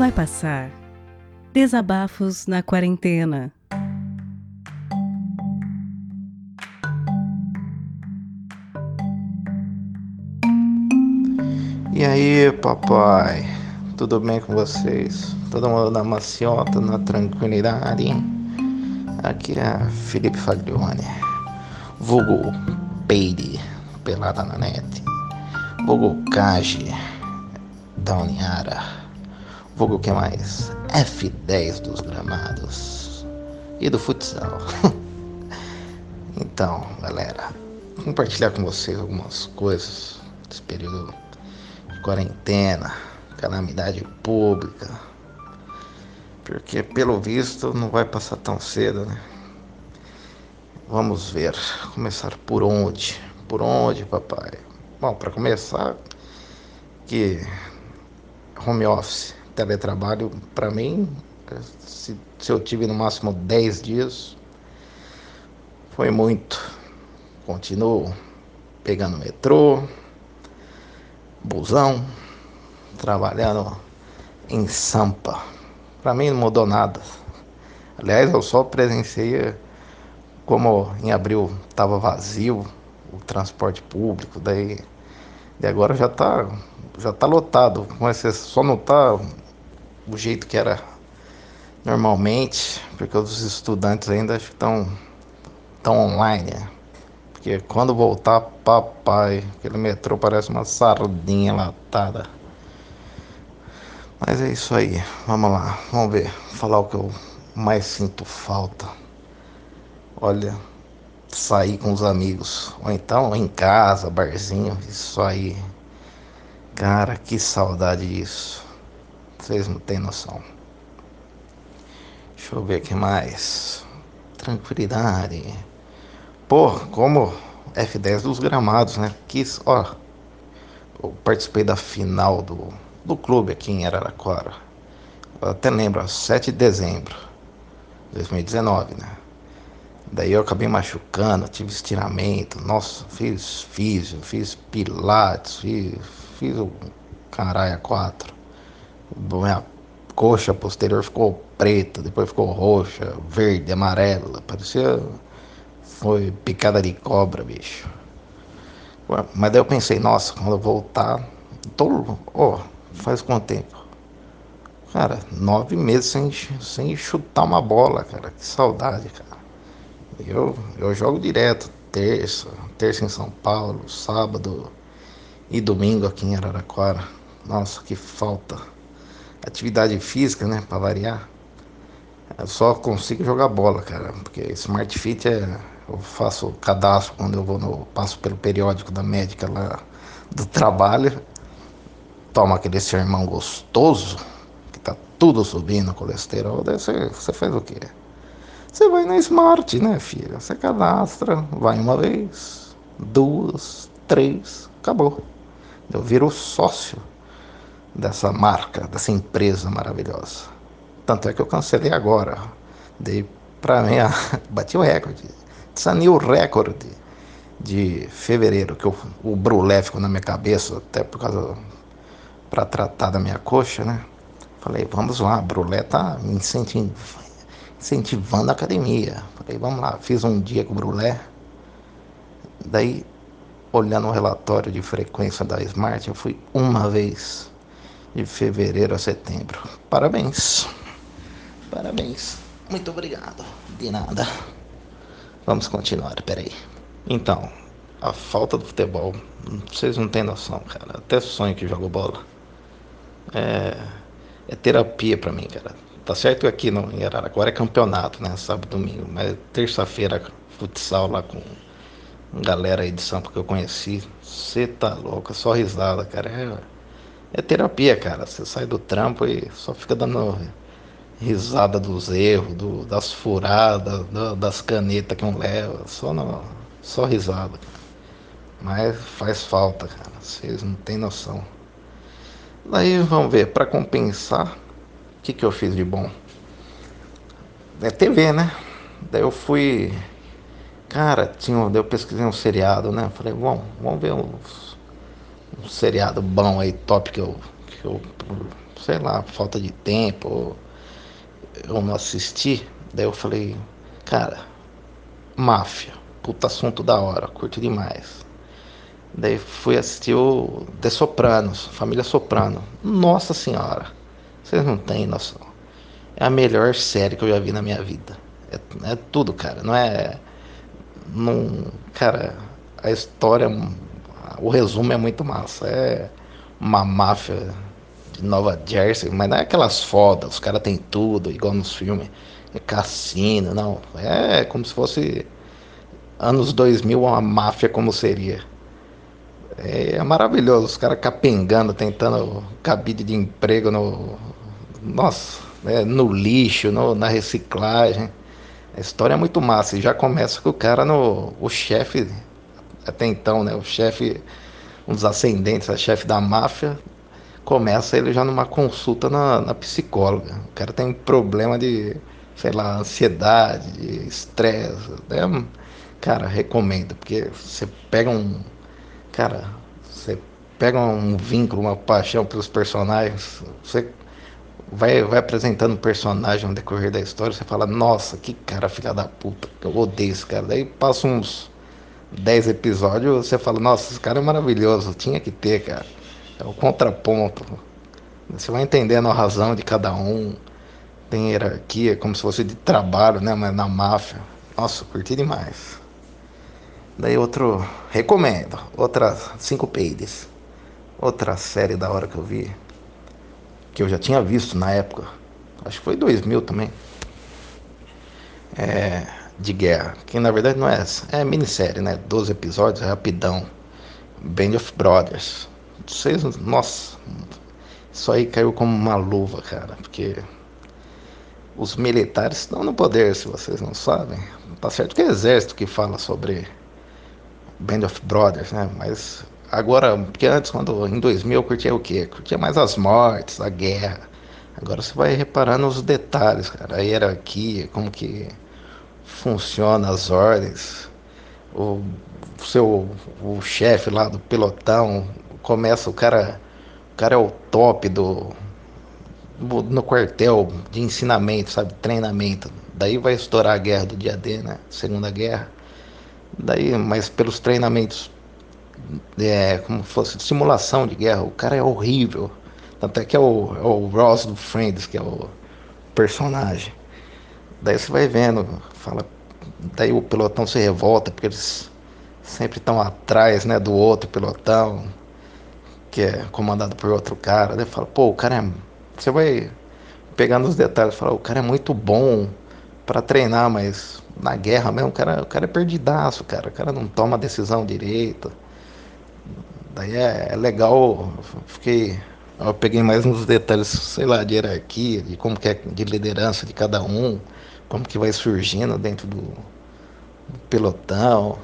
Vai passar. Desabafos na quarentena. E aí, papai? Tudo bem com vocês? Todo mundo na maciota, na tranquilidade? Aqui é Felipe Faglione, vulgo Peide, pelada na net, vulgo Kaji, da Uniara, vulgo que mais? F10 dos gramados e do futsal. então, galera, compartilhar com vocês algumas coisas desse período quarentena, calamidade pública. Porque pelo visto não vai passar tão cedo, né? Vamos ver, começar por onde? Por onde, papai? Bom, para começar, que home office, teletrabalho, para mim, se, se eu tive no máximo 10 dias, foi muito. Continuo pegando metrô, busão, trabalhando em Sampa. Para mim não mudou nada. Aliás, eu só presenciei como em abril estava vazio o transporte público, daí, daí agora já está já tá lotado, mas só não está o jeito que era normalmente, porque os estudantes ainda estão estão online. Né? Porque quando voltar, papai, aquele metrô parece uma sardinha latada. Mas é isso aí, vamos lá, vamos ver, falar o que eu mais sinto falta. Olha, sair com os amigos, ou então em casa, barzinho, isso aí. Cara, que saudade disso. Vocês não têm noção. Deixa eu ver o que mais. Tranquilidade. Pô, como F10 dos gramados, né? Quis, ó, eu participei da final do, do clube aqui em Araraquara. Eu até lembro, 7 de dezembro de 2019, né? Daí eu acabei machucando, tive estiramento, nossa, fiz físio, fiz pilates, fiz, fiz o caralho a quatro. Minha coxa posterior ficou preta, depois ficou roxa, verde, amarela, parecia foi picada de cobra, bicho. Mas daí eu pensei, nossa, quando eu voltar, tô, oh, faz quanto tempo? Cara, nove meses sem, sem chutar uma bola, cara. Que saudade, cara. Eu, eu jogo direto, terça, terça em São Paulo, sábado e domingo aqui em Araraquara. Nossa, que falta. Atividade física, né, pra variar. Eu só consigo jogar bola, cara, porque Smart Fit é eu faço cadastro quando eu vou no. passo pelo periódico da médica lá do trabalho. Toma aquele sermão gostoso, que tá tudo subindo colesterol. Daí você, você faz o quê? Você vai na Smart, né, filha? Você cadastra, vai uma vez, duas, três, acabou. Eu viro sócio dessa marca, dessa empresa maravilhosa. Tanto é que eu cancelei agora. Dei pra mim, bati o recorde Sanei o recorde de fevereiro, que eu, o brulé ficou na minha cabeça, até por causa. para tratar da minha coxa, né? Falei, vamos lá, brulé tá me incentivando a academia. Falei, vamos lá, fiz um dia com o brulé. Daí, olhando o relatório de frequência da Smart, eu fui uma vez de fevereiro a setembro. Parabéns. Parabéns. Muito obrigado. De nada. Vamos continuar, peraí. Então, a falta do futebol, vocês não têm noção, cara. Até sonho que jogo bola. É, é terapia para mim, cara. Tá certo aqui no, em Araraquara é campeonato, né? Sábado domingo. Mas terça-feira, futsal lá com galera aí de Sampa que eu conheci. Você tá louco, só risada, cara. É, é terapia, cara. Você sai do trampo e só fica dando risada dos erros, do, das furadas, do, das canetas que um leva, só, no, só risada. Mas faz falta, cara, vocês não têm noção. Daí vamos ver, para compensar, o que, que eu fiz de bom? É TV, né? Daí eu fui. Cara, tinha, eu pesquisei um seriado, né? Falei, vamos, vamos ver um, um seriado bom aí, top que eu, que eu sei lá, falta de tempo, eu não assisti. Daí eu falei, cara, máfia, puta assunto da hora, curti demais. Daí fui assistir o The Sopranos, Família Soprano. Nossa senhora, vocês não têm noção. É a melhor série que eu já vi na minha vida. É, é tudo, cara. Não é. Não, cara, a história, o resumo é muito massa. É uma máfia de Nova Jersey, mas não é aquelas fodas, os caras têm tudo, igual nos filmes. É cassino, não. É como se fosse anos 2000, uma máfia como seria. É, é maravilhoso, os caras capengando, tentando cabide de emprego no. Nossa, é, no lixo, no, na reciclagem. A história é muito massa. E já começa com o cara no. O chefe, até então, né? O chefe, um dos ascendentes, a chefe da máfia, começa ele já numa consulta na, na psicóloga. O cara tem problema de, sei lá, ansiedade, de estresse. É, cara, recomendo, porque você pega um cara, você pega um vínculo, uma paixão pelos personagens, você vai, vai apresentando o personagem no decorrer da história, você fala, nossa, que cara filha da puta, eu odeio esse cara. Daí passa uns 10 episódios, você fala, nossa, esse cara é maravilhoso, tinha que ter, cara. É o contraponto. Você vai entendendo a razão de cada um. Tem hierarquia, como se fosse de trabalho, né? Mas na máfia. Nossa, curti demais. Daí outro, recomendo, outras cinco pages. Outra série da hora que eu vi, que eu já tinha visto na época, acho que foi 2000 também. É, de guerra, que na verdade não é essa, é minissérie, né? 12 episódios, rapidão. Band of Brothers. Vocês, nossa, isso aí caiu como uma luva, cara, porque os militares estão no poder, se vocês não sabem. Tá certo que é exército que fala sobre Band of Brothers, né? Mas agora, porque antes, quando em 2000 eu curtia o quê? Curtia mais as mortes, a guerra. Agora você vai reparando os detalhes, cara, a hierarquia, como que funciona as ordens. O seu o chefe lá do pelotão começa o cara, o cara é o top do no quartel de ensinamento, sabe, treinamento. Daí vai estourar a guerra do dia D, né? Segunda guerra. Daí, mas pelos treinamentos, é, como fosse simulação de guerra, o cara é horrível. Tanto é que é o, é o Ross do Friends, que é o personagem. Daí você vai vendo, fala, daí o pelotão se revolta, porque eles sempre estão atrás né, do outro pelotão, que é comandado por outro cara. Daí fala, pô, o cara é. Você vai pegando os detalhes, fala, o cara é muito bom para treinar, mas na guerra mesmo, o cara, o cara é perdidaço, cara. O cara não toma decisão direito. Daí é, é legal, fiquei. Eu peguei mais uns detalhes, sei lá, de hierarquia, de como que é de liderança de cada um, como que vai surgindo dentro do, do pelotão,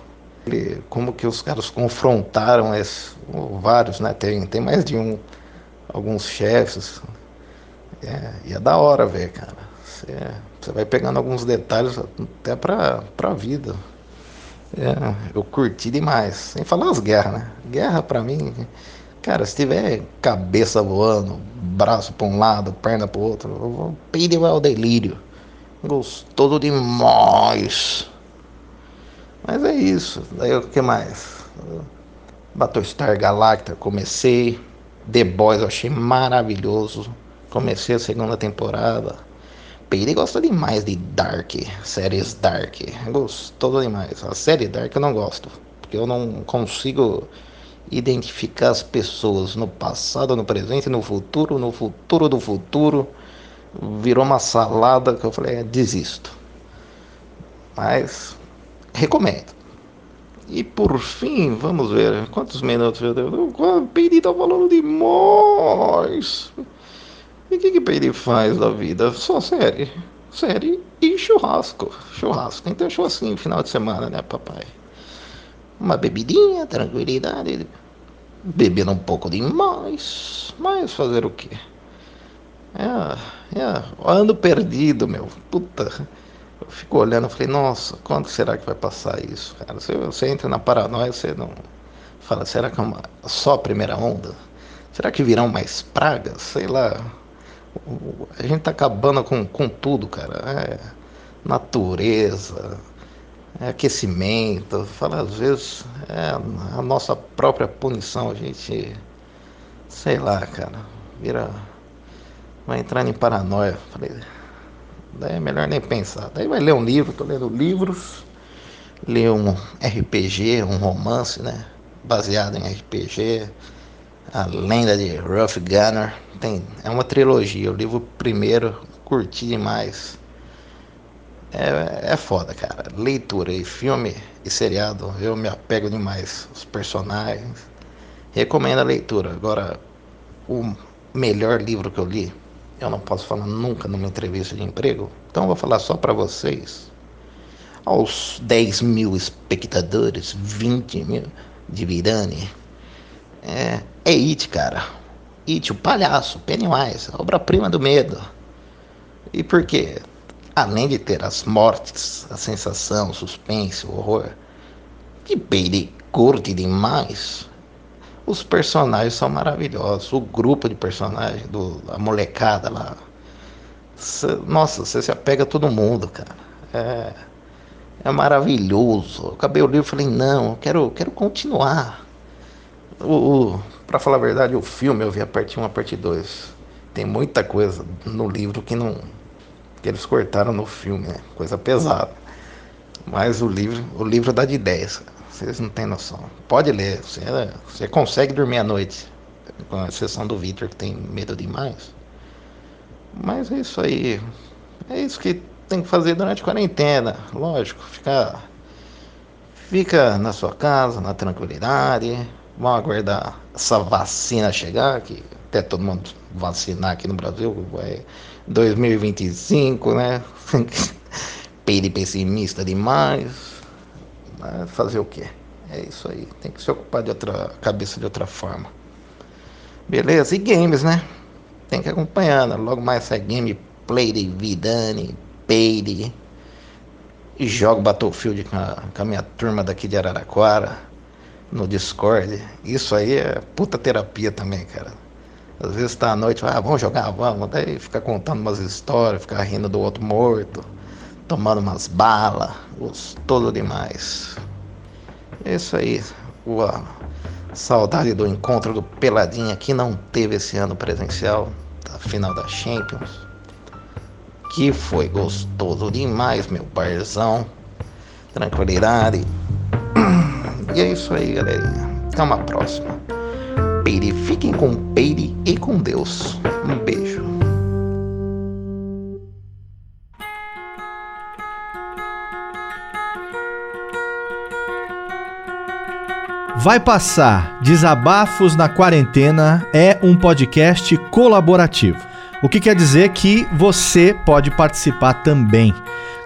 como que os caras confrontaram esses, vários, né? Tem, tem mais de um, alguns chefes. É, e é da hora ver, cara. Você vai pegando alguns detalhes até pra, pra vida. É, eu curti demais. Sem falar as guerras, né? Guerra pra mim, cara, se tiver cabeça voando, braço pra um lado, perna pro outro, eu vou ao delírio. Gostoso demais. Mas é isso. Daí o que mais? Battlestar Galactica, comecei. The Boys eu achei maravilhoso. Comecei a segunda temporada. Peire gosta demais de Dark, séries Dark. Gostou demais. A série Dark eu não gosto, porque eu não consigo identificar as pessoas no passado, no presente, no futuro, no futuro do futuro. Virou uma salada que eu falei, é, desisto. Mas recomendo. E por fim, vamos ver quantos minutos eu devo. O Peire tá falando demais. E o que, que Peire faz da vida? Só série. Série e churrasco. Churrasco. Um churrasquinho no final de semana, né, papai? Uma bebidinha, tranquilidade. Bebendo um pouco demais. Mas fazer o quê? É, é, ando perdido, meu. Puta. Eu fico olhando e falei, nossa, quando será que vai passar isso, cara? Você, você entra na paranoia, você não. Fala, será que é uma, só a primeira onda? Será que virão mais pragas? Sei lá. A gente tá acabando com, com tudo, cara. É natureza, é aquecimento. Fala, às vezes é a nossa própria punição. A gente, sei lá, cara, vira. Vai entrar em paranoia. Falei, daí é melhor nem pensar. Daí vai ler um livro, tô lendo livros, ler um RPG, um romance, né? Baseado em RPG a Lenda de Rough Gunner. Tem, é uma trilogia. O livro primeiro curti demais. É, é foda, cara. Leitura e filme e seriado, eu me apego demais. Os personagens. Recomendo a leitura. Agora, o melhor livro que eu li, eu não posso falar nunca numa entrevista de emprego. Então eu vou falar só para vocês. Aos 10 mil espectadores, 20 mil de Virane é, é It, cara. It, o palhaço, Pennywise, obra-prima do medo. E por quê? Além de ter as mortes, a sensação, o suspense, o horror, que curte demais, os personagens são maravilhosos. O grupo de personagens, do, a molecada lá. Cê, nossa, você se apega a todo mundo, cara. É, é maravilhoso. Eu acabei o livro e falei, não, eu quero, quero continuar. O, o para falar a verdade, o filme eu vi a parte 1 a parte 2. Tem muita coisa no livro que não que eles cortaram no filme, né? Coisa pesada. Mas o livro, o livro dá de ideias. Vocês não têm noção. Pode ler, você, você consegue dormir à noite. Com exceção do Victor que tem medo demais. Mas é isso aí. É isso que tem que fazer durante a quarentena. Lógico, ficar fica na sua casa, na tranquilidade, Vamos aguardar essa vacina chegar, que até todo mundo vacinar aqui no Brasil, vai 2025, né? Pele pessimista demais. Mas fazer o quê? É isso aí. Tem que se ocupar de outra cabeça de outra forma. Beleza? E games, né? Tem que acompanhar. Né? Logo mais sai gameplay de Vidani, Peide. E jogo Battlefield com a, com a minha turma daqui de Araraquara no Discord. Isso aí é puta terapia também, cara. Às vezes tá à noite, ah, vamos jogar, vamos. Daí fica contando umas histórias, ficar rindo do outro morto, tomando umas balas, gostoso demais. É isso aí. Uau. Saudade do encontro do Peladinha que não teve esse ano presencial, da final da Champions. Que foi gostoso demais, meu parzão. Tranquilidade. E é isso aí, galerinha. Até uma próxima. Peire, fiquem com Peire e com Deus. Um beijo. Vai Passar Desabafos na Quarentena é um podcast colaborativo. O que quer dizer que você pode participar também.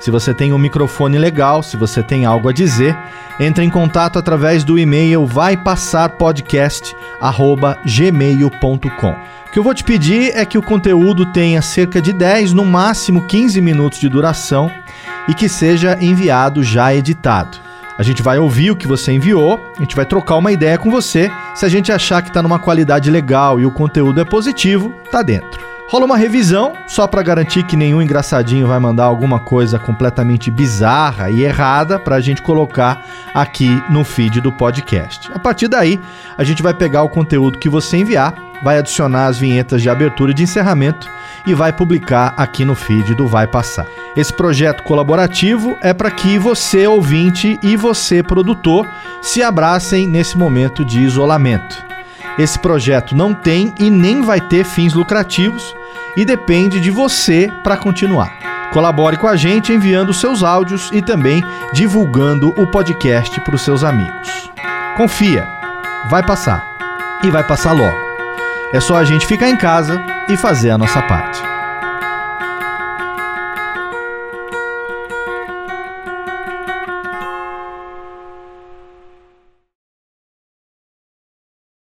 Se você tem um microfone legal, se você tem algo a dizer, entre em contato através do e-mail vaipassarpodcast@gmail.com. O que eu vou te pedir é que o conteúdo tenha cerca de 10, no máximo 15 minutos de duração e que seja enviado já editado. A gente vai ouvir o que você enviou, a gente vai trocar uma ideia com você. Se a gente achar que está numa qualidade legal e o conteúdo é positivo, tá dentro. Rola uma revisão, só para garantir que nenhum engraçadinho vai mandar alguma coisa completamente bizarra e errada para a gente colocar aqui no feed do podcast. A partir daí, a gente vai pegar o conteúdo que você enviar, vai adicionar as vinhetas de abertura e de encerramento e vai publicar aqui no feed do Vai Passar. Esse projeto colaborativo é para que você, ouvinte, e você, produtor, se abracem nesse momento de isolamento. Esse projeto não tem e nem vai ter fins lucrativos e depende de você para continuar. Colabore com a gente enviando seus áudios e também divulgando o podcast para os seus amigos. Confia, vai passar e vai passar logo. É só a gente ficar em casa e fazer a nossa parte.